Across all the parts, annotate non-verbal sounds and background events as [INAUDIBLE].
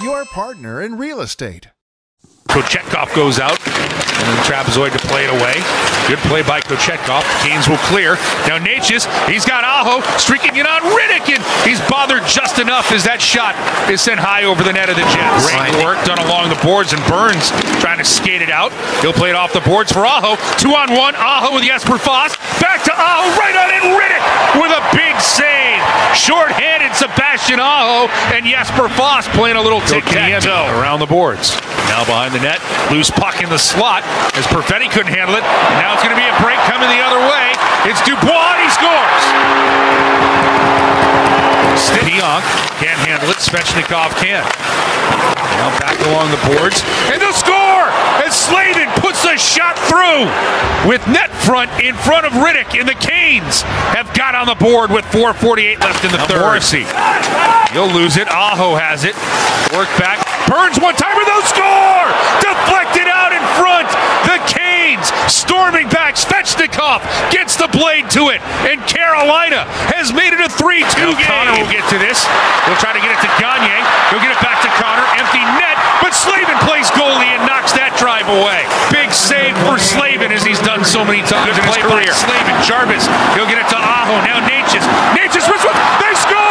your partner in real estate. Kochetkov goes out, and then Trapezoid to play it away. Good play by Kochetkov. Canes will clear. Now Necas, he's got Aho streaking it on Rittich, and he's bothered just enough as that shot is sent high over the net of the Jets. Great work done along the boards, and Burns trying to skate it out. He'll play it off the boards for Aho. Two on one. Aho with Jesper Fast. Back to Aho, right on it. Rittich with a big save. Short-handed Sebastian Aho and Jesper Fast playing a little tic-tac-toe around the boards. Now behind the net, loose puck in the slot as Perfetti couldn't handle it. And now it's going to be a break coming the other way. It's Dubois, and he scores. Pionk can't handle it. Svechnikov can. Now back along the boards. And the score! As Slavin puts a shot through with net front in front of Rittich. And the Canes have got on the board with 4.48 left in the now third. Morrissey. He'll lose it. Aho has it. Work back. Burns one timer, they'll score! Deflected out in front. The Canes storming back. Svechnikov gets the blade to it. And Carolina has made it a 3 2 game. Connor will get to this. He'll try to get it to Gagne. He'll get it back to Connor. Empty net. But Slavin plays goalie and knocks that drive away. Big save for Slavin as he's done so many times in his career. Slavin, Jarvis. He'll get it to Aho. Now Necas. Necas, they score!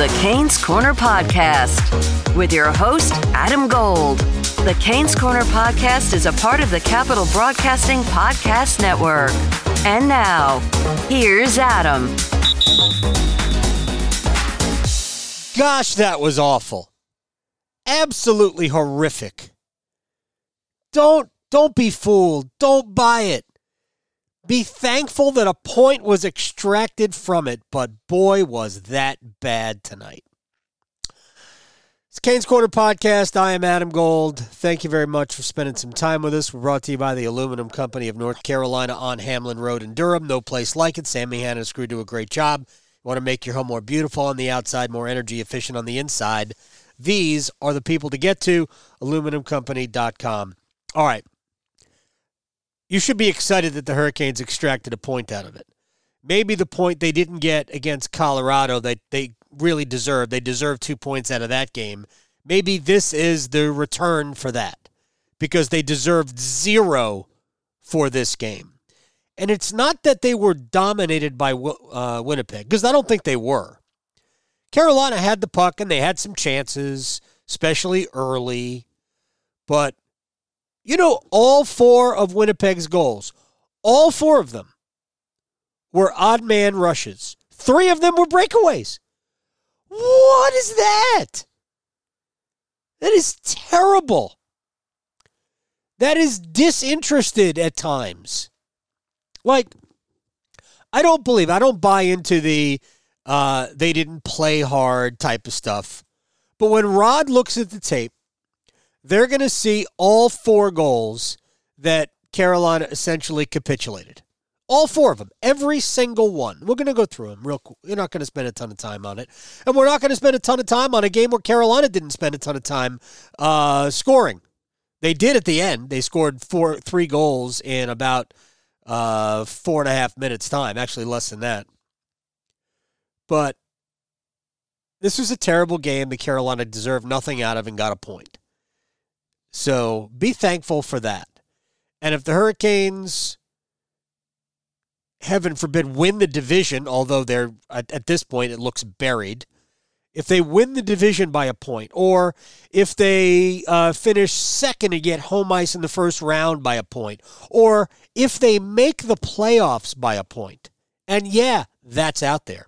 The Canes Corner Podcast with your host, Adam Gold. The Canes Corner Podcast is a part of the Capital Broadcasting Podcast Network. And now, here's Adam. Gosh, that was awful. Absolutely horrific. Don't don't be fooled. Don't buy it. Be thankful that a point was extracted from it, but boy was that bad tonight. It's Canes Corner Podcast. I am Adam Gold. Thank you very much for spending some time with us. We're brought to you by the Aluminum Company of North Carolina on Hamlin Road in Durham. No place like it. Sammy Hanna and Screw do a great job. You want to make your home more beautiful on the outside, more energy efficient on the inside. These are the people to get to. AluminumCompany.com. All right. You should be excited that the Hurricanes extracted a point out of it. Maybe the point they didn't get against Colorado that they really deserve. They deserve two points out of that game. Maybe this is the return for that because they deserved zero for this game. And it's not that they were dominated by uh, Winnipeg because I don't think they were. Carolina had the puck and they had some chances, especially early. But, you know, all four of Winnipeg's goals, all four of them were odd man rushes. Three of them were breakaways. What is that? That is terrible. That is disinterested at times. Like, I don't believe, I don't buy into the uh, they didn't play hard type of stuff. But when Rod looks at the tape, they're going to see all four goals that Carolina essentially capitulated. All four of them, every single one. We're going to go through them real quick. We're not going to spend a ton of time on it. And we're not going to spend a ton of time on a game where Carolina didn't spend a ton of time uh, scoring. They did at the end. They scored four, three goals in about uh, four and a half minutes' time. Actually, less than that. But this was a terrible game that Carolina deserved nothing out of and got a point. So be thankful for that. And if the Hurricanes heaven forbid, win the division, although they're at, at, this point it looks buried. If they win the division by a point, or if they uh, finish second and get home ice in the first round by a point, or if they make the playoffs by a point, and yeah, that's out there.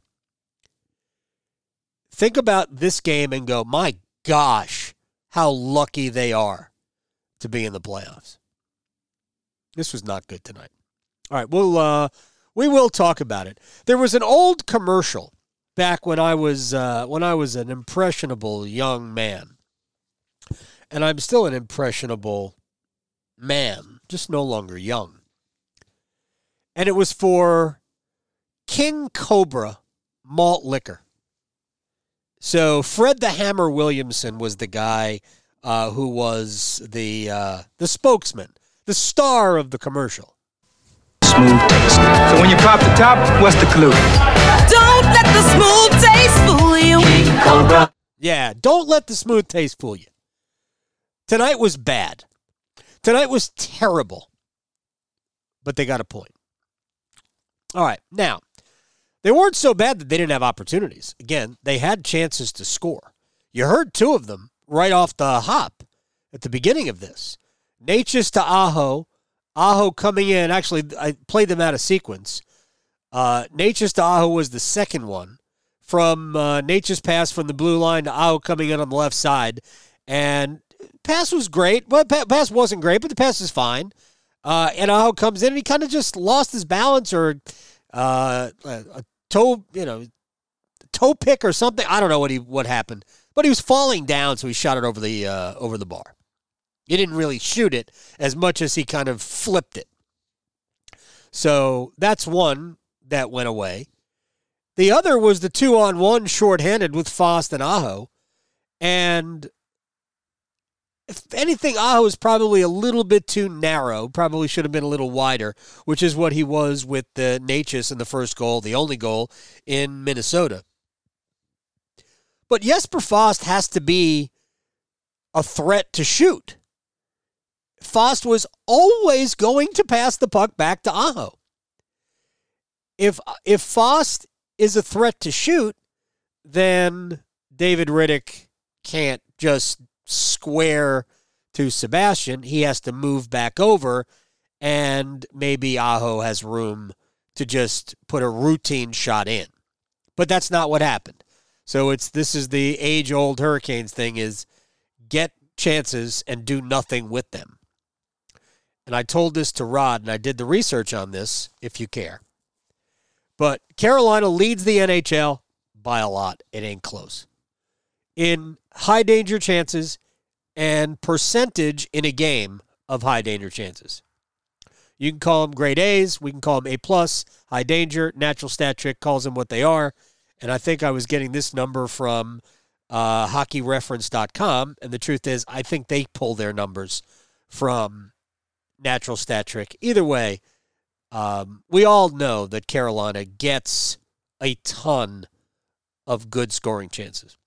Think about this game and go, my gosh, how lucky they are to be in the playoffs. This was not good tonight. All right, we'll uh, we will talk about it. There was an old commercial back when I was uh, when I was an impressionable young man, and I'm still an impressionable man, just no longer young. And it was for King Cobra malt liquor. So Fred the Hammer Williamson was the guy uh, who was the uh, the spokesman, the star of the commercial. Smooth taste. So when you pop the top, what's the clue? Don't let the smooth taste fool you. Cobra. Yeah, don't let the smooth taste fool you. Tonight was bad. Tonight was terrible. But they got a point. All right, now they weren't so bad that they didn't have opportunities. Again, they had chances to score. You heard two of them right off the hop at the beginning of this. Necas to Aho. Aho coming in. Actually, I played them out of sequence. Uh, Necas to Aho was the second one from uh, Necas pass from the blue line to Aho coming in on the left side. And pass was great. Well, pass wasn't great, but the pass is fine. Uh, and Aho comes in and he kind of just lost his balance or uh, a toe, you know, toe pick or something. I don't know what he what happened, but he was falling down, so he shot it over the uh, over the bar. He didn't really shoot it as much as he kind of flipped it. So that's one that went away. The other was the two on one shorthanded with Fast and Aho. And if anything, Aho is probably a little bit too narrow. Probably should have been a little wider, which is what he was with the Necas in the first goal, the only goal in Minnesota. But Jesper Fast has to be a threat to shoot. Fast was always going to pass the puck back to Aho. If if Fast is a threat to shoot, then David Rittich can't just square to Sebastian. He has to move back over, and maybe Aho has room to just put a routine shot in. But that's not what happened. So it's this is the age old Hurricanes thing is get chances and do nothing with them. And I told this to Rod, and I did the research on this, if you care. But Carolina leads the NHL by a lot. It ain't close. In high danger chances and percentage in a game of high danger chances. You can call them grade A's. We can call them A plus, high danger. Natural stat trick calls them what they are. And I think I was getting this number from uh, hockeyreference.com. And the truth is, I think they pull their numbers from natural stat trick. Either way, um, we all know that Carolina gets a ton of good scoring chances.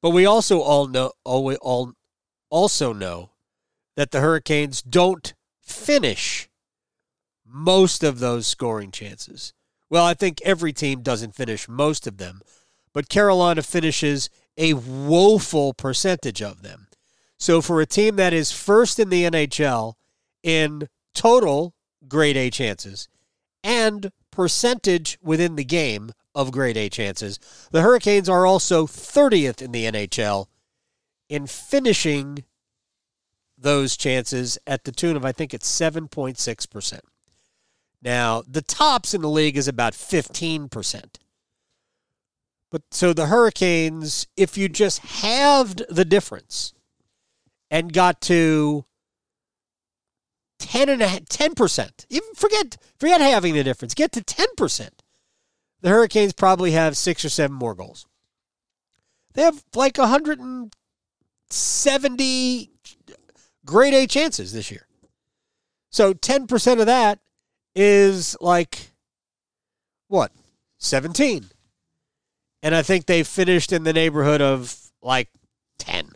But we also all know all also know that the Hurricanes don't finish most of those scoring chances. Well, I think every team doesn't finish most of them, but Carolina finishes a woeful percentage of them. So for a team that is first in the NHL in total grade A chances and percentage within the game of grade A chances. The Hurricanes are also 30th in the NHL in finishing those chances at the tune of, I think it's 7.6%. Now, the tops in the league is about 15%. But so the Hurricanes, if you just halved the difference and got to 10 and a, 10%, even forget forget having the difference, get to 10% the Hurricanes probably have six or seven more goals. They have like 170 uh, grade A chances this year. So 10% of that is like what? 17. And I think they finished in the neighborhood of like 10.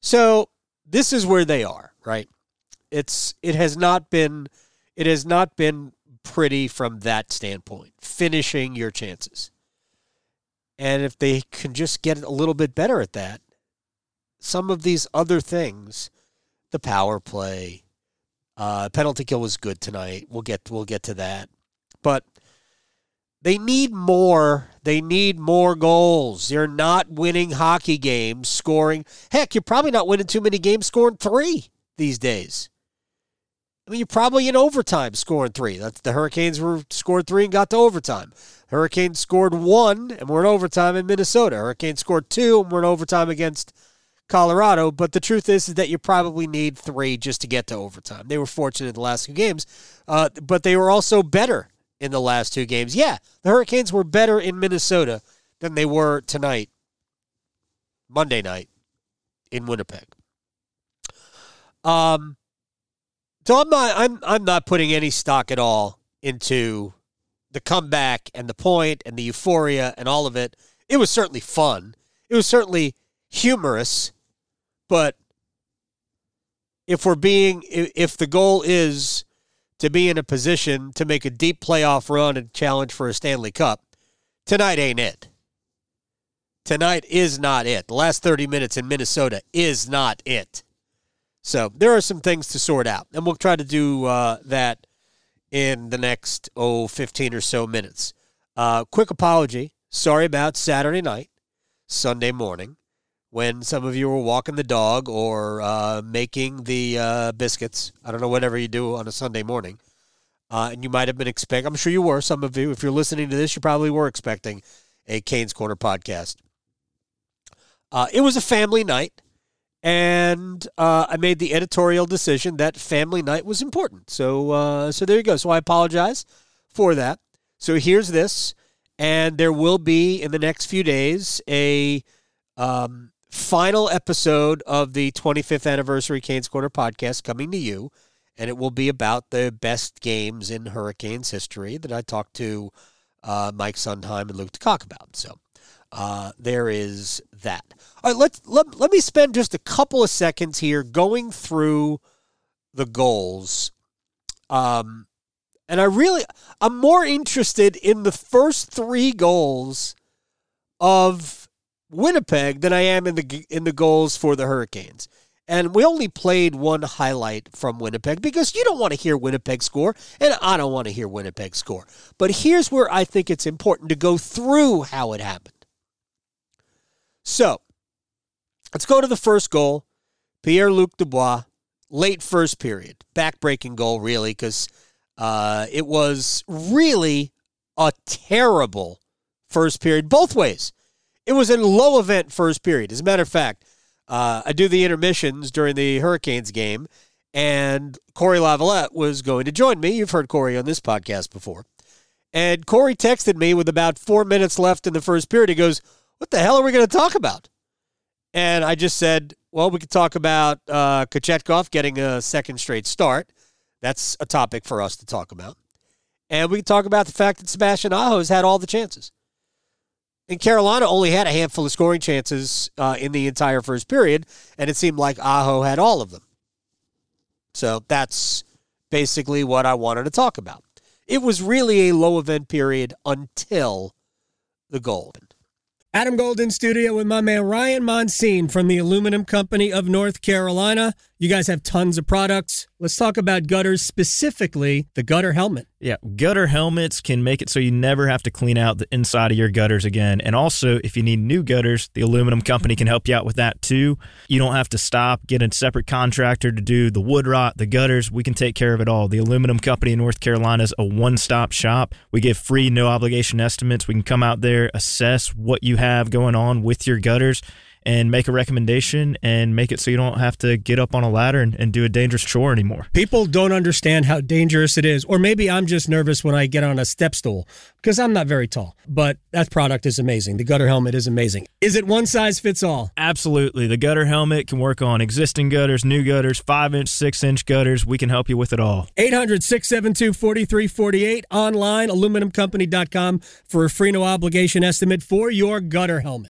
So this is where they are, right? It's it has not been it has not been pretty from that standpoint, finishing your chances. And if they can just get a little bit better at that, some of these other things, the power play, uh, penalty kill was good tonight. We'll get we'll get to that, but they need more. They need more goals. You're not winning hockey games scoring. Heck, you're probably not winning too many games scoring three these days. I mean, you're probably in overtime scoring three. That's the Hurricanes were scored three and got to overtime. Hurricanes scored one and we're in overtime in Minnesota. Hurricanes scored two and we're in overtime against Colorado. But the truth is, is that you probably need three just to get to overtime. They were fortunate in the last two games, uh, but they were also better in the last two games. Yeah, the Hurricanes were better in Minnesota than they were tonight, Monday night in Winnipeg. Um, so I'm not I'm I'm not putting any stock at all into the comeback and the point and the euphoria and all of it. It was certainly fun. It was certainly humorous, but if we're being if the goal is to be in a position to make a deep playoff run and challenge for a Stanley Cup, tonight ain't it. Tonight is not it. The last 30 minutes in Minnesota is not it. So there are some things to sort out, and we'll try to do uh, that in the next, oh, 15 or so minutes. Uh, quick apology. Sorry about Saturday night, Sunday morning, when some of you were walking the dog or uh, making the uh, biscuits. I don't know, whatever you do on a Sunday morning. Uh, and you might have been expecting, I'm sure you were, some of you. If you're listening to this, you probably were expecting a Canes Corner podcast. Uh, it was a family night and uh, I made the editorial decision that family night was important. So, uh, so there you go. So I apologize for that. So here's this, and there will be in the next few days a um, final episode of the 25th anniversary Canes Corner podcast coming to you, and it will be about the best games in Hurricanes history that I talked to uh, Mike Sundheim and Luke DeCock about. So uh, there is that. All right, let, let, let me spend just a couple of seconds here going through the goals. Um, and I really, I'm more interested in the first three goals of Winnipeg than I am in the in the goals for the Hurricanes. And we only played one highlight from Winnipeg because you don't want to hear Winnipeg score, and I don't want to hear Winnipeg score. But here's where I think it's important to go through how it happened. So let's go to the first goal. Pierre Luc Dubois, late first period, backbreaking goal, really, because uh, it was really a terrible first period, both ways. It was a low event first period. As a matter of fact, uh, I do the intermissions during the Hurricanes game, and Cory Lavalette was going to join me. You've heard Cory on this podcast before. And Cory texted me with about four minutes left in the first period. He goes, what the hell are we going to talk about? And I just said, well, we could talk about uh, Kochetkov getting a second straight start. That's a topic for us to talk about. And we can talk about the fact that Sebastian Aho has had all the chances. And Carolina only had a handful of scoring chances uh, in the entire first period, and it seemed like Aho had all of them. So that's basically what I wanted to talk about. It was really a low event period until the goal. Adam Golden studio with my man Ryan Monsine from the Aluminum Company of North Carolina. You guys have tons of products. Let's talk about gutters, specifically the gutter helmet. Yeah, gutter helmets can make it so you never have to clean out the inside of your gutters again. And also, if you need new gutters, the aluminum company can help you out with that too. You don't have to stop, get a separate contractor to do the wood rot, the gutters. We can take care of it all. The aluminum company in North Carolina is a one stop shop. We give free, no obligation estimates. We can come out there, assess what you have going on with your gutters and make a recommendation and make it so you don't have to get up on a ladder and, and, do a dangerous chore anymore. People don't understand how dangerous it is. Or maybe I'm just nervous when I get on a step stool because I'm not very tall. But that product is amazing. The gutter helmet is amazing. Is it one size fits all? Absolutely. The gutter helmet can work on existing gutters, new gutters, 5 inch, 6 inch gutters. We can help you with it all. 800 672 4348 online, aluminumcompany.com for a free no obligation estimate for your gutter helmet.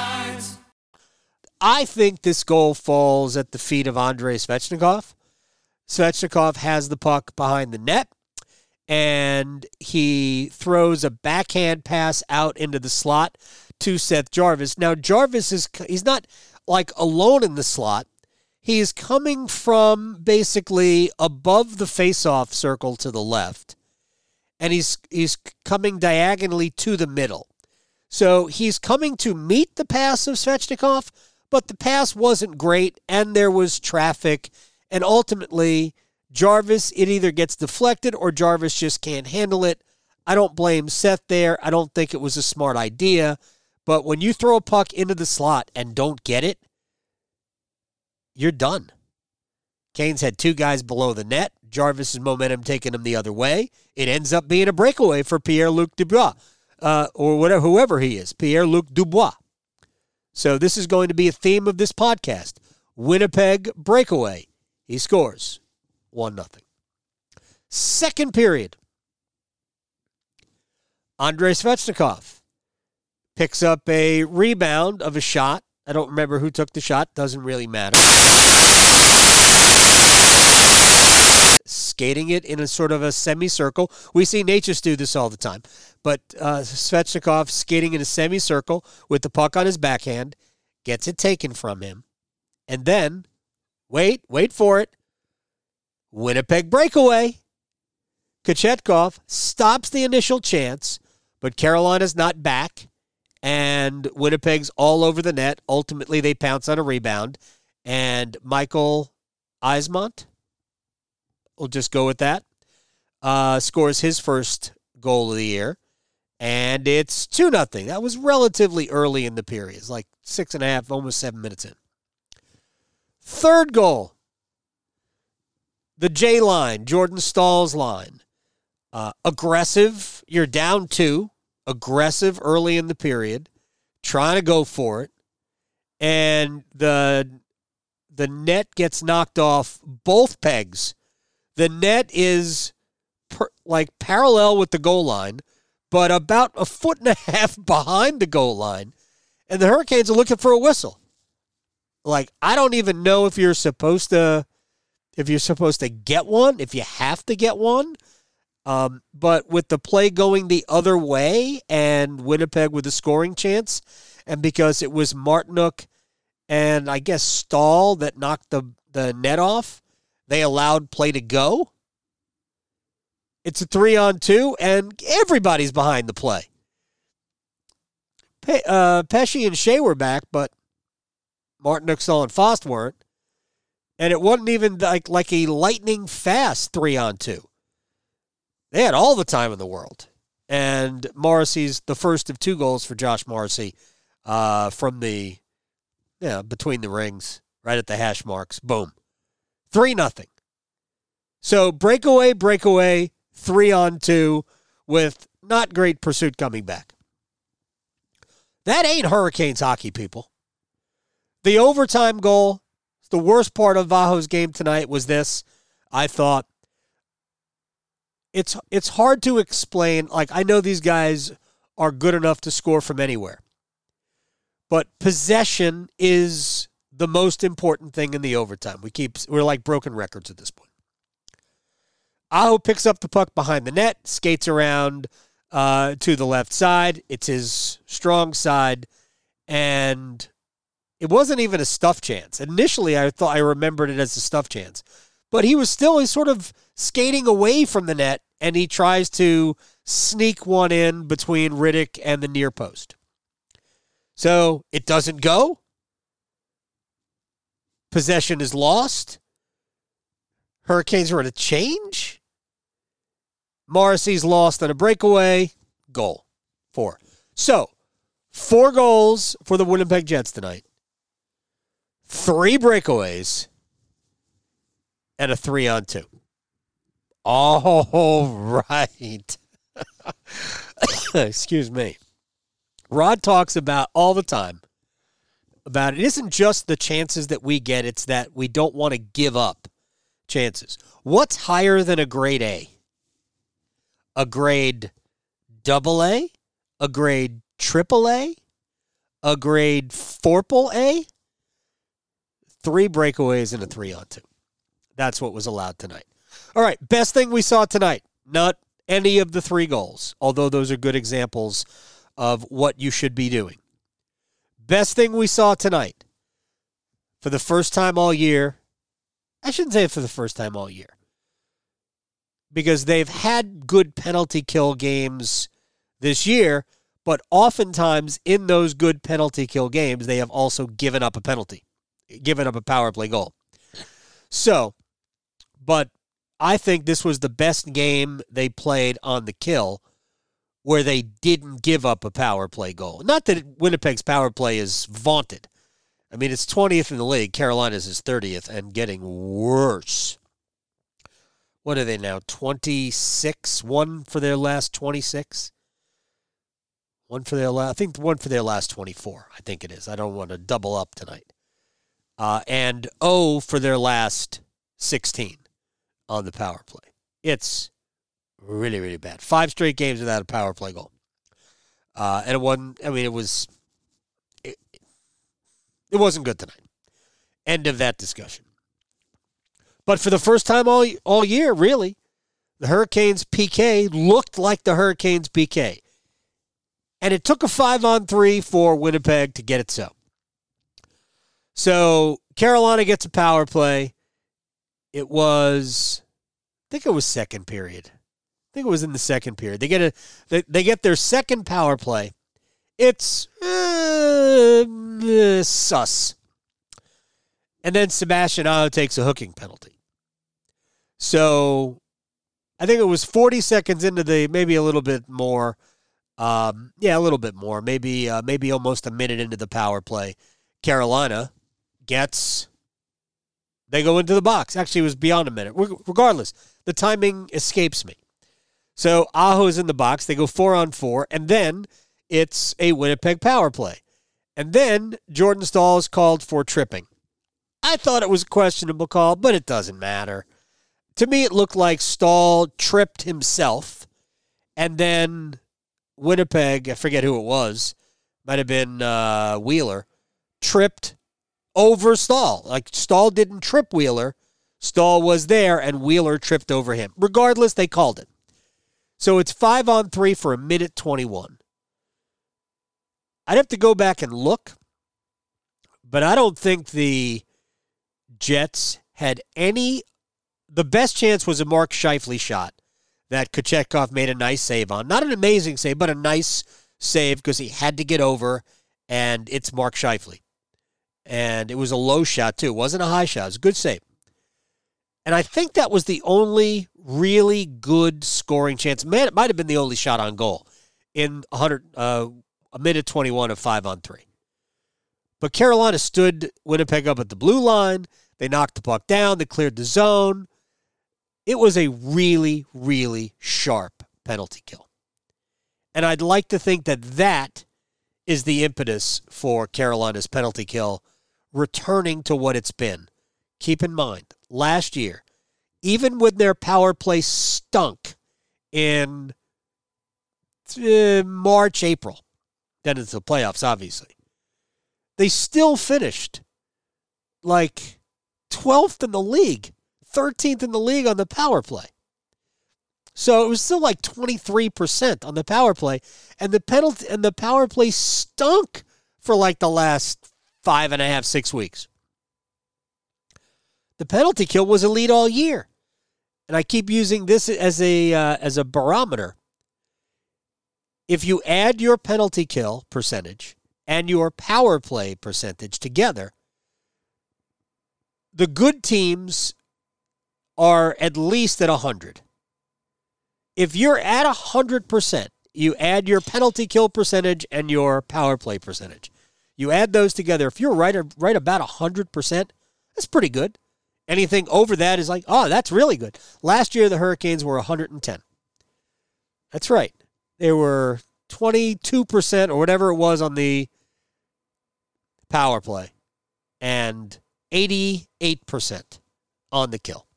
I think this goal falls at the feet of Andrei Svechnikov. Svechnikov has the puck behind the net. and he throws a backhand pass out into the slot to Seth Jarvis. Now Jarvis is he's not like alone in the slot. He's coming from basically above the face-off circle to the left, and he's he's coming diagonally to the middle. So he's coming to meet the pass of Svechnikov, but the pass wasn't great, and there was traffic, and ultimately Jarvis it either gets deflected or Jarvis just can't handle it. I don't blame Seth there. I don't think it was a smart idea, but when you throw a puck into the slot and don't get it, you're done. Canes had two guys below the net. Jarvis's momentum taking him the other way. It ends up being a breakaway for Pierre Luc Dubois, uh, or whatever, whoever he is, Pierre Luc Dubois. So this is going to be a theme of this podcast. Winnipeg breakaway. He scores one nothing. Second period. Andrei Svechnikov picks up a rebound of a shot. I don't remember who took the shot. Doesn't really matter. Skating it in a sort of a semicircle. We see Necas do this all the time. But uh, Svechnikov skating in a semicircle with the puck on his backhand, gets it taken from him. And then, wait, wait for it. Winnipeg breakaway. Kochetkov stops the initial chance, but Carolina's not back, and Winnipeg's all over the net. Ultimately, they pounce on a rebound, and Michael Eyssimont, we'll just go with that, uh, scores his first goal of the year, and it's 2 nothing. That was relatively early in the period. It's like six and a half, almost seven minutes in. Third goal, the J line, Jordan Staal's line. Uh, aggressive, you're down two, aggressive early in the period, trying to go for it, and the the net gets knocked off both pegs. The net is per, like parallel with the goal line, but about a foot and a [LAUGHS] half behind the goal line, and the Hurricanes are looking for a whistle. Like I don't even know if you're supposed to if you're supposed to get one, if you have to get one. Um, but with the play going the other way and Winnipeg with a scoring chance, and because it was Martinook and I guess Staal that knocked the, the net off, they allowed play to go. It's a three on two, and everybody's behind the play. Pe- uh, Pesce and Skjei were back, but Martinook, Staal, and Fast weren't and it wasn't even like like a lightning fast three on two. They had all the time in the world, and Morrissey's the first of two goals for Josh Morrissey uh, from the yeah between the rings, right at the hash marks. Boom, three nothing. So breakaway, breakaway, three on two with not great pursuit coming back. That ain't Hurricanes hockey, people. The overtime goal the worst part of Aho's game tonight was this. I thought it's it's hard to explain. Like I know these guys are good enough to score from anywhere. But possession is the most important thing in the overtime. We keep we're like broken records at this point. Aho picks up the puck behind the net, skates around uh, to the left side. It's his strong side, and it wasn't even a stuff chance. Initially, I thought I remembered it as a stuff chance, but he was still he's sort of skating away from the net, and he tries to sneak one in between Rittich and the near post. So it doesn't go. Possession is lost. Hurricanes are at a change. Morrissey's lost on a breakaway. Goal. Four. So, four goals for the Winnipeg Jets tonight three breakaways, and a three on two. All right. [LAUGHS] Excuse me. Rod talks about all the time about it isn't just the chances that we get, it's that we don't want to give up chances. What's higher than a grade A? A grade double A? A grade triple A? A grade fourple A? three breakaways and a three on two. That's what was allowed tonight. All right, best thing we saw tonight. Not any of the three goals, although those are good examples of what you should be doing. Best thing we saw tonight, for the first time all year, I shouldn't say it for the first time all year, because they've had good penalty kill games this year, but oftentimes in those good penalty kill games, they have also given up a penalty, given up a power play goal. So, but I think this was the best game they played on the kill where they didn't give up a power play goal. Not that Winnipeg's power play is vaunted. I mean, it's 20th in the league. Carolina's is 30th and getting worse. What are they now? 26? One for their last 26? One for their last, I think one for their last 24. I think it is. I don't want to double up tonight. Uh, and O for their last 16 on the power play. It's really, really bad. Five straight games without a power play goal. Uh, and it wasn't, I mean, it was, it, it wasn't good tonight. End of that discussion. But for the first time all, all year, really, the Hurricanes PK looked like the Hurricanes PK. And it took a five on three for Winnipeg to get it so. So Carolina gets a power play. It was, I think it was second period. I think it was in the second period. They get a they, they get their second power play. It's uh, uh, sus. And then Sebastian Aho takes a hooking penalty. So I think it was 40 seconds into the maybe a little bit more. Um, yeah, a little bit more. Maybe uh, maybe almost a minute into the power play. Carolina gets they go into the box. Actually, it was beyond a minute. Regardless, the timing escapes me. So Aho's in the box. They go four on four, and then it's a Winnipeg power play. And then Jordan Staal is called for tripping. I thought it was a questionable call, but it doesn't matter. To me, it looked like Staal tripped himself, and then Winnipeg, I forget who it was, might have been uh, Wheeler, tripped over Staal. Like Staal didn't trip Wheeler. Staal was there, and Wheeler tripped over him. Regardless, they called it. So it's five on three for a minute 21. I'd have to go back and look, but I don't think the Jets had any. The best chance was a Mark Scheifele shot that Kochetkov made a nice save on. Not an amazing save, but a nice save because he had to get over, and it's Mark Scheifele. And it was a low shot, too. It wasn't a high shot. It was a good save. And I think that was the only really good scoring chance. Man, it might have been the only shot on goal in 100, uh, a minute 21 of five on three. But Carolina stood Winnipeg up at the blue line. They knocked the puck down. They cleared the zone. It was a really, really sharp penalty kill. And I'd like to think that that is the impetus for Carolina's penalty kill returning to what it's been. Keep in mind, last year, even when their power play stunk in uh, March, April, then into the playoffs, obviously, they still finished like 12th in the league, 13th in the league on the power play. So it was still like 23% on the power play. And the penalty and the power play stunk for like the last five and a half, six weeks. The penalty kill was elite all year. And I keep using this as a uh, as a barometer. If you add your penalty kill percentage and your power play percentage together, the good teams are at least at 100. If you're at 100%, you add your penalty kill percentage and your power play percentage. You add those together. If you're right, right about 100%, that's pretty good. Anything over that is like, oh, that's really good. Last year, the Hurricanes were 110. That's right. They were 22% or whatever it was on the power play and 88% on the kill.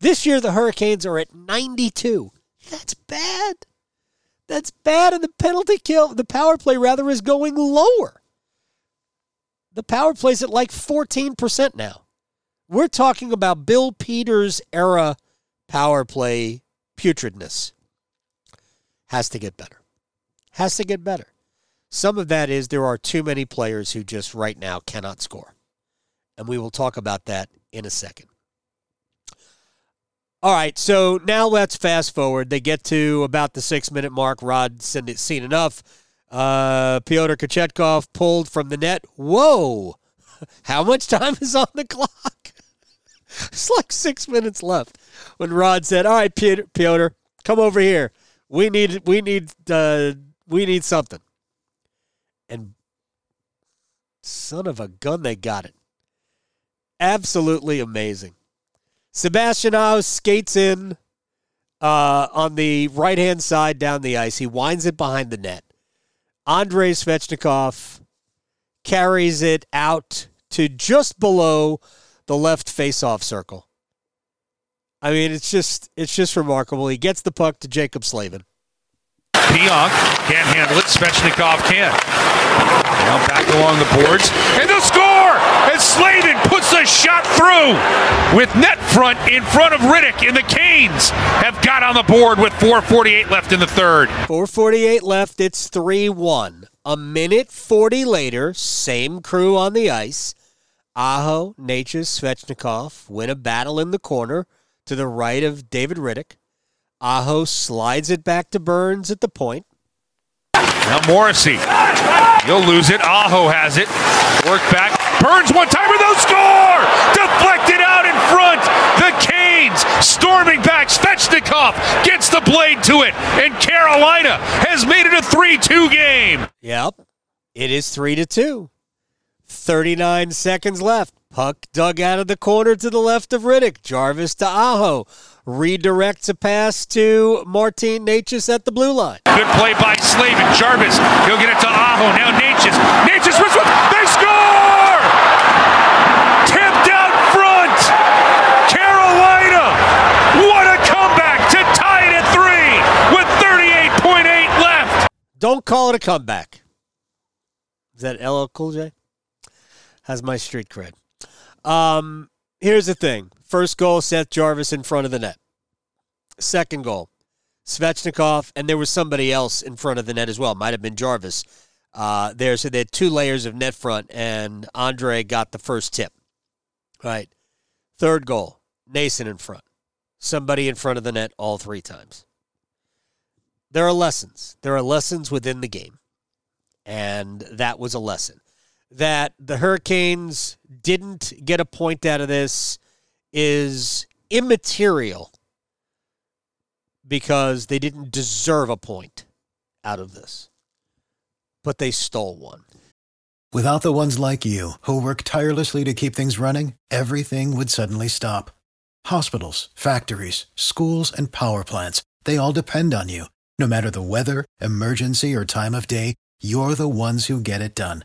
This year, the Hurricanes are at 92. That's bad. That's bad. And the penalty kill, the power play rather, is going lower. The power play's at like 14% now. We're talking about Bill Peters era power play putridness has to get better. Has to get better. Some of that is there are too many players who just right now cannot score. And we will talk about that in a second. All right, so now let's fast forward. They get to about the six minute mark. Rod seen enough. Uh, Pyotr Kochetkov pulled from the net. Whoa! [LAUGHS] How much time is on the clock? [LAUGHS] it's like six minutes left when Rod said, "All right, Pyotr, come over here. We need, we need, uh, we need something." And son of a gun, they got it. Absolutely amazing. Sebastian Aho skates in uh, on the right hand side down the ice. He winds it behind the net. Andrei Svechnikov carries it out to just below the left face-off circle. I mean, it's just it's just remarkable. He gets the puck to Jaccob Slavin. Pionk can't handle it. Svechnikov can. Now back along the boards. And the score! And Slavin puts a shot through with net front in front of Rittich. And the Canes have got on the board with 4.48 left in the third. 4.48 left. It's 3 1. A minute 40 later, same crew on the ice. Aho, Necas, Svechnikov win a battle in the corner to the right of David Rittich. Aho slides it back to Burns at the point. Now Morrissey. He'll lose it. Aho has it. Work back. Burns one timer, they'll score! Deflected out in front. The Canes storming back. Svechnikov gets the blade to it. And Carolina has made it a 3 2 game. Yep. It is 3 to 2. 39 seconds left. Puck dug out of the corner to the left of Rittich. Jarvis to Aho redirects a pass to Martin Necas at the blue line. Good play by Slavin. Jarvis, he'll get it to Aho. Now Necas. Necas, they score! Tipped out front! Carolina! What a comeback to tie it at three with 38.8 left! Don't call it a comeback. Is that LL Cool J? Has my street cred. Um, here's the thing. First goal, Seth Jarvis in front of the net. Second goal, Svechnikov, and there was somebody else in front of the net as well. Might have been Jarvis. Uh, there, so they had two layers of net front, and Andrei got the first tip. Right. Third goal, Nason in front. Somebody in front of the net all three times. There are lessons. There are lessons within the game. And that was a lesson. That the Hurricanes didn't get a point out of this is immaterial because they didn't deserve a point out of this, but they stole one. Without the ones like you, who work tirelessly to keep things running, everything would suddenly stop. Hospitals, factories, schools, and power plants, they all depend on you. No matter the weather, emergency, or time of day, you're the ones who get it done.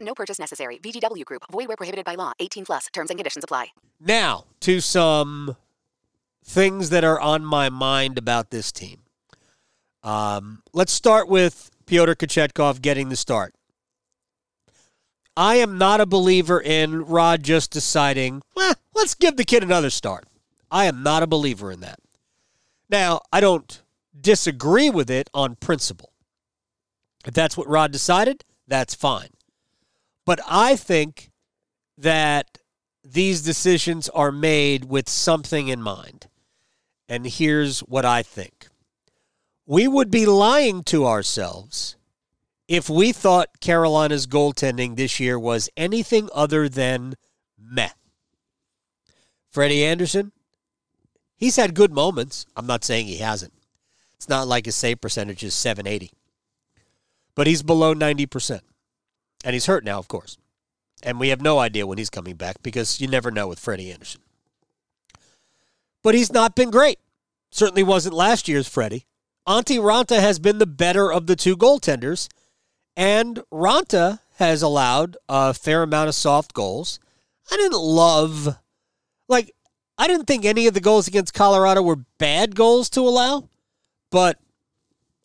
No purchase necessary. VGW Group. Void where prohibited by law. 18 plus. Terms and conditions apply. Now, to some things that are on my mind about this team. Um, let's start with Pyotr Kochetkov getting the start. I am not a believer in Rod just deciding, well, let's give the kid another start. I am not a believer in that. Now, I don't disagree with it on principle. If that's what Rod decided, that's fine. But I think that these decisions are made with something in mind. And here's what I think we would be lying to ourselves if we thought Carolina's goaltending this year was anything other than meh. Freddie Andersen, he's had good moments. I'm not saying he hasn't. It's not like his save percentage is 780. But he's below 90%. And he's hurt now, of course. And we have no idea when he's coming back because you never know with Freddie Andersen. But he's not been great. Certainly wasn't last year's Freddie. Antti Raanta has been the better of the two goaltenders. And Raanta has allowed a fair amount of soft goals. I didn't love, like, I didn't think any of the goals against Colorado were bad goals to allow, but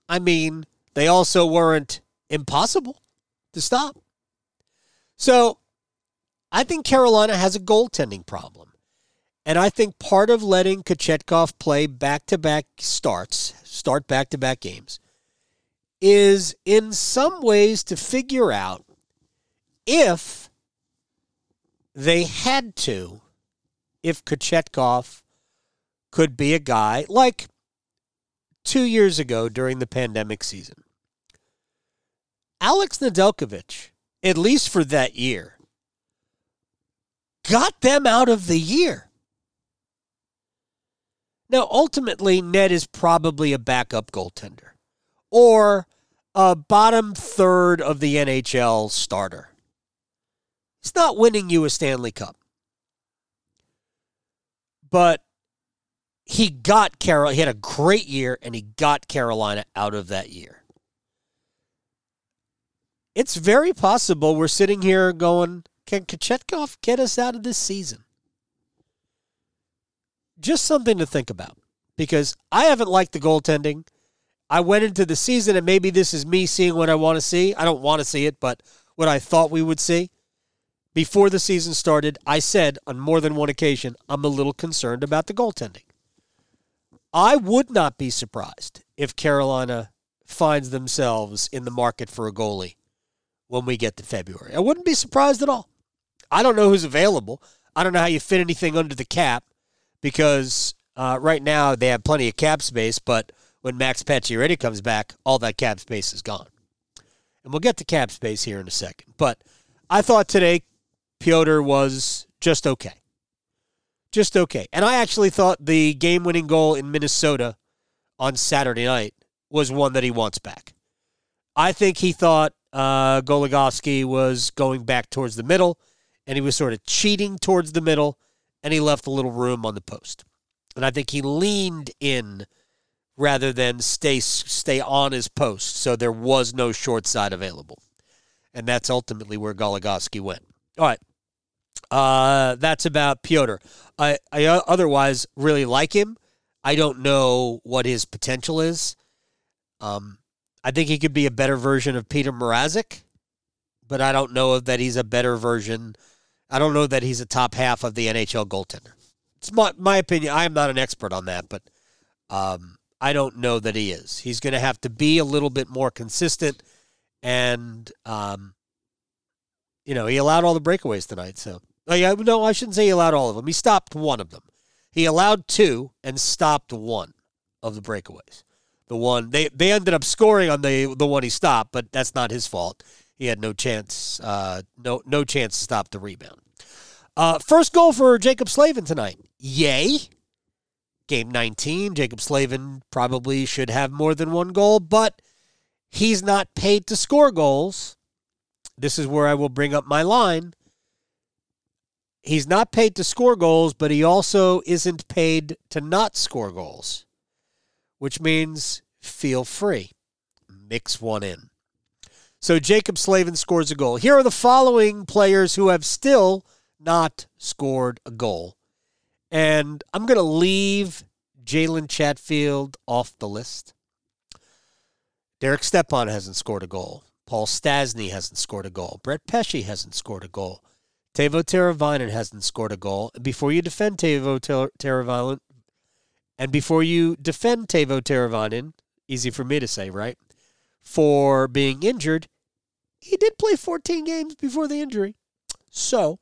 I mean, they also weren't impossible to stop. So I think Carolina has a goaltending problem. And I think part of letting Kochetkov play back to back starts, start back to back games, is in some ways to figure out if they had to, if Kochetkov could be a guy like two years ago during the pandemic season. Alex Nedeljkovic, at least for that year, got them out of the year. Now, ultimately, Ned is probably a backup goaltender or a bottom third of the NHL starter. He's not winning you a Stanley Cup. But he got Carol. He had a great year, and he got Carolina out of that year. It's very possible we're sitting here going, "Can Kochetkov get us out of this season?" Just something to think about, because I haven't liked the goaltending. I went into the season, and maybe this is me seeing what I want to see. I don't want to see it, but what I thought we would see before the season started, I said on more than one occasion, I'm a little concerned about the goaltending. I would not be surprised if Carolina finds themselves in the market for a goalie when we get to February. I wouldn't be surprised at all. I don't know who's available. I don't know how you fit anything under the cap because uh, right now they have plenty of cap space, but when Max Pacioretty comes back, all that cap space is gone. And we'll get to cap space here in a second. But I thought today Pyotr was just okay just okay. And I actually thought the game winning goal in Minnesota on Saturday night was one that he wants back. I think he thought uh, Goligoski was going back towards the middle, and he was sort of cheating towards the middle, and he left a little room on the post. And I think he leaned in rather than stay stay on his post, so there was no short side available. And that's ultimately where Goligoski went. All right. Uh, that's about Pyotr. I, I otherwise really like him. I don't know what his potential is. Um, I think he could be a better version of Peter Mrazek, but I don't know that he's a better version. I don't know that he's a top half of the NHL goaltender. It's my, my opinion. I am not an expert on that, but um, I don't know that he is. He's going to have to be a little bit more consistent, and um, you know he allowed all the breakaways tonight, so Oh, yeah, no, I shouldn't say he allowed all of them. He stopped one of them. He allowed two and stopped one of the breakaways. The one they they ended up scoring on the the one he stopped, but that's not his fault. He had no chance, uh, no no chance to stop the rebound. Uh, first goal for Jaccob Slavin tonight. Yay! Game 19. Jaccob Slavin probably should have more than one goal, but he's not paid to score goals. This is where I will bring up my line he's not paid to score goals, but he also isn't paid to not score goals, which means feel free. Mix one in. So Jaccob Slavin scores a goal. Here are the following players who have still not scored a goal. And I'm going to leave Jalen Chatfield off the list. Derek Stepan hasn't scored a goal. Paul Stastny hasn't scored a goal. Brett Pesce hasn't scored a goal. Teuvo Teravainen hasn't scored a goal. Before you defend Teuvo Teravainen, and before you defend Teuvo Teravainen, easy for me to say, right? For being injured, he did play 14 games before the injury. So,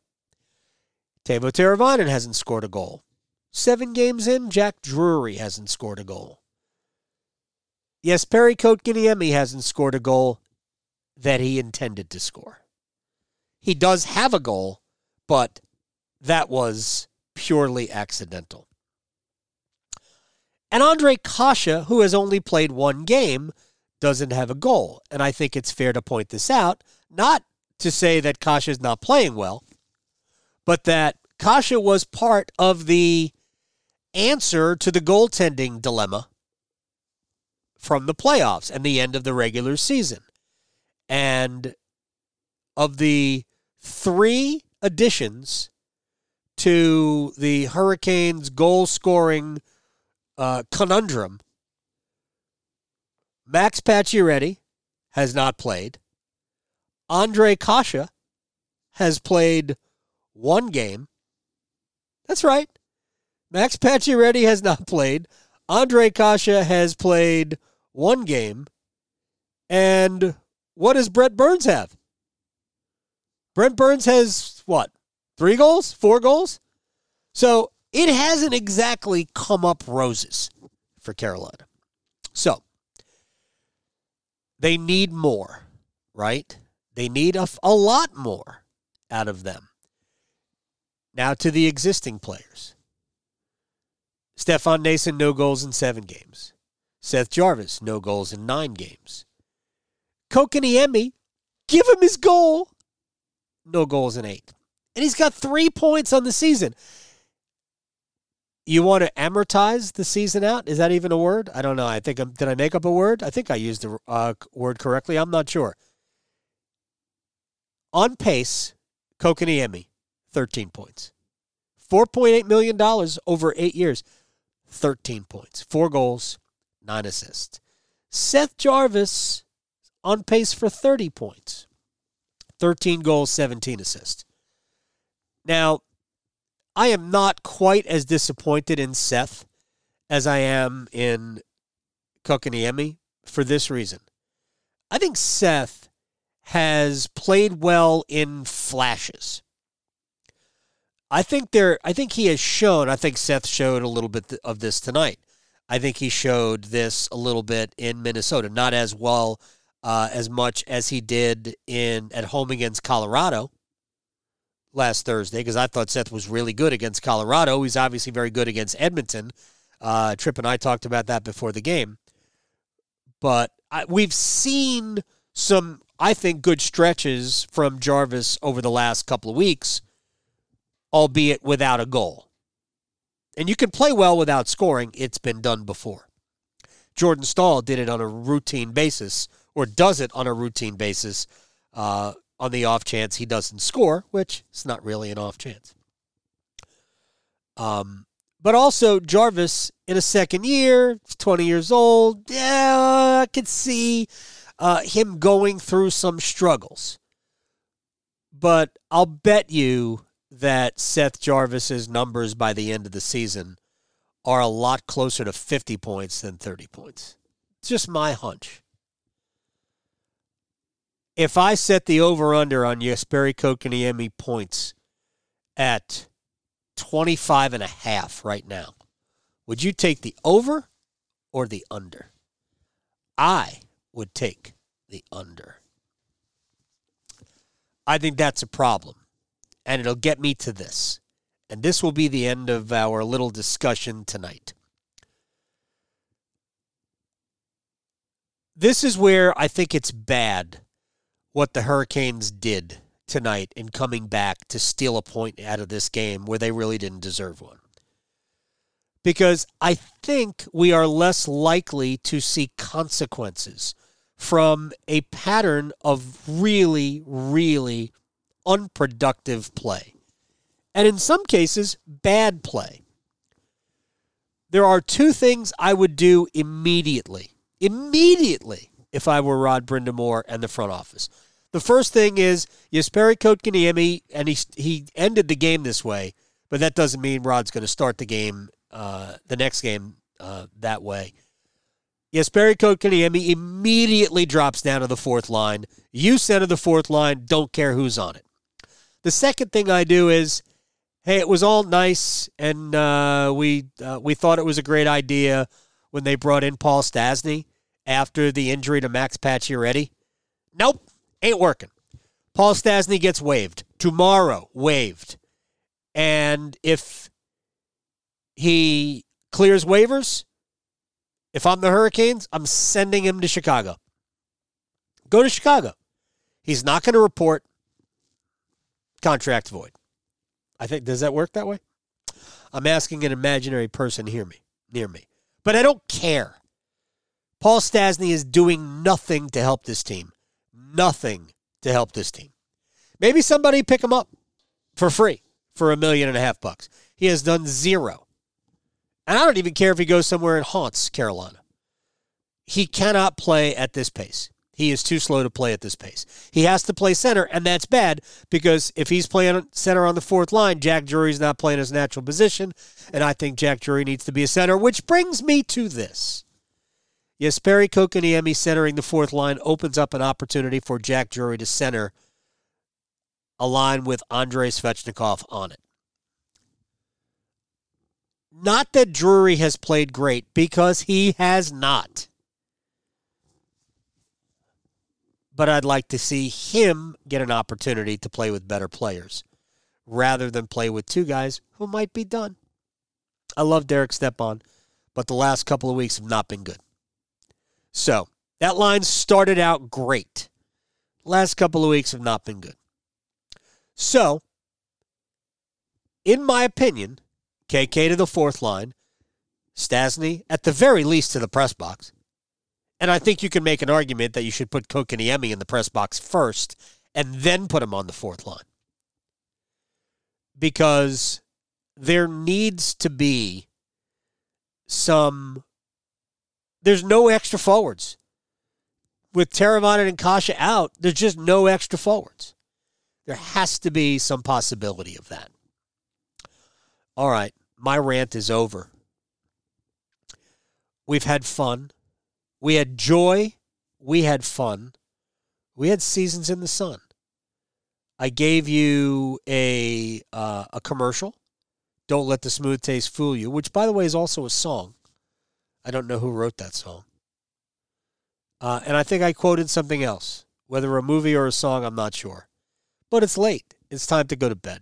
Teuvo Teravainen hasn't scored a goal. Seven games in, Jack Drury hasn't scored a goal. Jesperi Kotkaniemi hasn't scored a goal that he intended to score. He does have a goal, but that was purely accidental. And Ondrej Kase, who has only played one game, doesn't have a goal. And I think it's fair to point this out, not to say that Kase is not playing well, but that Kase was part of the answer to the goaltending dilemma from the playoffs and the end of the regular season. And of the three additions to the Hurricanes goal scoring uh, conundrum, Max Pacioretty has not played. Ondrej Kase has played one game. That's right. Max Pacioretty has not [LAUGHS] played. Ondrej Kase has played one game. And what does Brett Burns have? Brent Burns has what? Three goals? Four goals? So it hasn't exactly come up roses for Carolina. So they need more, right? They need a, a lot more out of them. Now to the existing players. Stefan Noesen, no goals in seven games. Seth Jarvis, no goals in nine games. Kotkaniemi, give him his goal. No goals in eight. And he's got three points on the season. You want to amortize the season out? Is that even a word? I don't know. I think I'm, did I make up a word? I think I used the uh, word correctly. I'm not sure. On pace, Kotkaniemi, 13 points. $4.8 million over eight years, 13 points. Four goals, nine assists. Seth Jarvis on pace for 30 points, 13 goals, 17 assists. Now, I am not quite as disappointed in Seth as I am in Kotkaniemi for this reason. I think Seth has played well in flashes. I think there I think he has shown, I think Seth showed a little bit of this tonight. I think he showed this a little bit in Minnesota, not as well uh, as much as he did in at home against Colorado last Thursday because I thought Seth was really good against Colorado. He's obviously very good against Edmonton. Uh, Tripp and I talked about that before the game. But I, we've seen some, I think, good stretches from Jarvis over the last couple of weeks, albeit without a goal. And you can play well without scoring. It's been done before. Jordan Staal did it on a routine basis, or does it on a routine basis uh, on the off chance he doesn't score, which is not really an off chance. Um, but also Jarvis in a second year, 20 years old. Yeah, I could see uh, him going through some struggles. But I'll bet you that Seth Jarvis's numbers by the end of the season are a lot closer to 50 points than 30 points. It's just my hunch if I set the over under on Jesperi Kotkaniemi points at 25 and a half right now, would you take the over or the under? I would take the under. I think that's a problem. And it'll get me to this. And this will be the end of our little discussion tonight. This is where I think it's bad what the Hurricanes did tonight in coming back to steal a point out of this game where they really didn't deserve one. Because I think we are less likely to see consequences from a pattern of really, really unproductive play. And in some cases, bad play. There are two things I would do immediately. Immediately if I were Rod Brind'Amour and the front office. The first thing is Jesperi Kotkaniemi, and he he ended the game this way, but that doesn't mean Rod's going to start the game, uh, the next game uh, that way. Jesperi Kotkaniemi immediately drops down to the fourth line. You center the fourth line. Don't care who's on it. The second thing I do is, hey, it was all nice, and uh, we uh, we thought it was a great idea when they brought in Paul Stastny after the injury to Max Pacioretty. Nope, ain't working. Paul Stastny gets waived tomorrow. Waived, and if he clears waivers, If I'm the Hurricanes, I'm sending him to Chicago. Go to Chicago. He's not going to report contract void. I think does that work that way? I'm asking an imaginary person hear me near me. But I don't care. Paul Stastny is doing nothing to help this team. Nothing to help this team. Maybe somebody pick him up for free for a million and a half bucks. He has done zero. And I don't even care if he goes somewhere and haunts Carolina. He cannot play at this pace. He is too slow to play at this pace. He has to play center, and that's bad because if he's playing center on the fourth line, Jack Drury's not playing his natural position, and I think Jack Drury needs to be a center, which brings me to this. Jesperi Kotkaniemi centering the fourth line opens up an opportunity for Jack Drury to center a line with Andrei Svechnikov on it. Not that Drury has played great, because he has not. but I'd like to see him get an opportunity to play with better players rather than play with two guys who might be done. I love Derek Stepan, but the last couple of weeks have not been good. So that line started out great. Last couple of weeks have not been good. So, in my opinion, KK to the fourth line, Stastny at the very least to the press box, and I think you can make an argument that you should put Kotkaniemi in the press box first and then put him on the fourth line. Because there needs to be some there's no extra forwards. With Teravainen and Kase out, there's just no extra forwards. There has to be some possibility of that. All right, my rant is over. We've had fun. We had joy. We had fun. We had seasons in the sun. I gave you a uh, a commercial. Don't let the smooth taste fool you, which by the way is also a song. I don't know who wrote that song. Uh, and I think I quoted something else, whether a movie or a song, I'm not sure. But it's late. It's time to go to bed.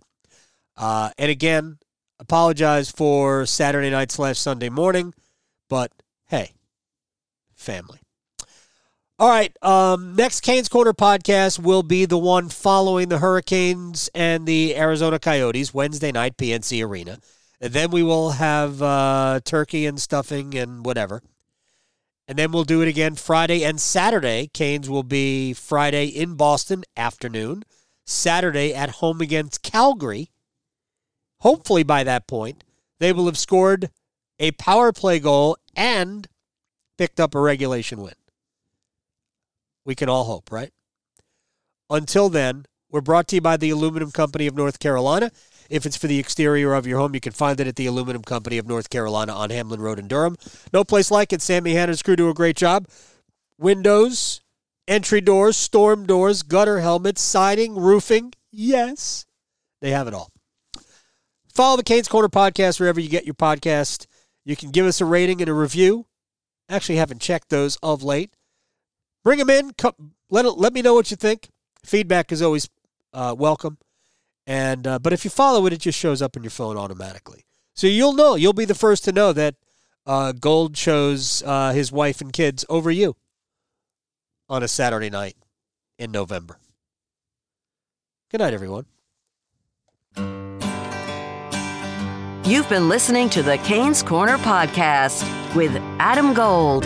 Uh, and again, apologize for Saturday night slash Sunday morning, but hey, family. All right. Um, next Canes Corner podcast will be the one following the Hurricanes and the Arizona Coyotes Wednesday night, PNC Arena. And then we will have uh, turkey and stuffing and whatever. And then we'll do it again Friday and Saturday. Canes will be Friday in Boston afternoon, Saturday at home against Calgary. Hopefully, by that point, they will have scored a power play goal and picked up a regulation win. We can all hope, right? Until then, we're brought to you by the Aluminum Company of North Carolina. If it's for the exterior of your home, you can find it at the Aluminum Company of North Carolina on Hamlin Road in Durham. No place like it. Sammy Hanna's crew do a great job. Windows, entry doors, storm doors, gutter helmets, siding, roofing. Yes, they have it all. Follow the Canes Corner podcast wherever you get your podcast. You can give us a rating and a review. Actually, haven't checked those of late. Bring them in. Come, let let me know what you think. Feedback is always uh, welcome. And uh, but if you follow it, it just shows up on your phone automatically. So you'll know. You'll be the first to know that uh, Gold chose uh, his wife and kids over you on a Saturday night in November. Good night, everyone. You've been listening to the Canes Corner podcast with Adam Gold.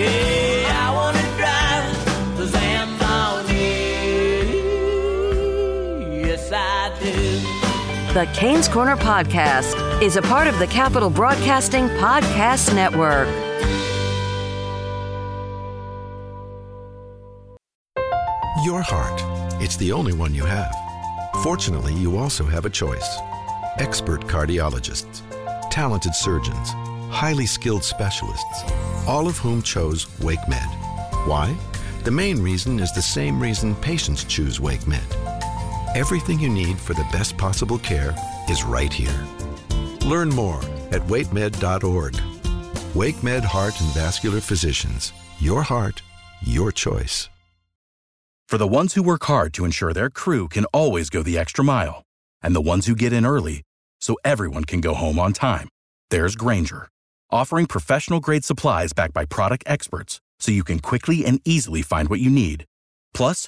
The Canes Corner podcast is a part of the Capital Broadcasting Podcast Network. Your heart. It's the only one you have. Fortunately, you also have a choice. Expert cardiologists, talented surgeons, highly skilled specialists, all of whom chose WakeMed. Why? The main reason is the same reason patients choose WakeMed. Everything you need for the best possible care is right here. Learn more at wakemed.org. WakeMed Heart and Vascular Physicians. Your heart, your choice. For the ones who work hard to ensure their crew can always go the extra mile, and the ones who get in early so everyone can go home on time, there's Grainger, offering professional grade supplies backed by product experts so you can quickly and easily find what you need. Plus,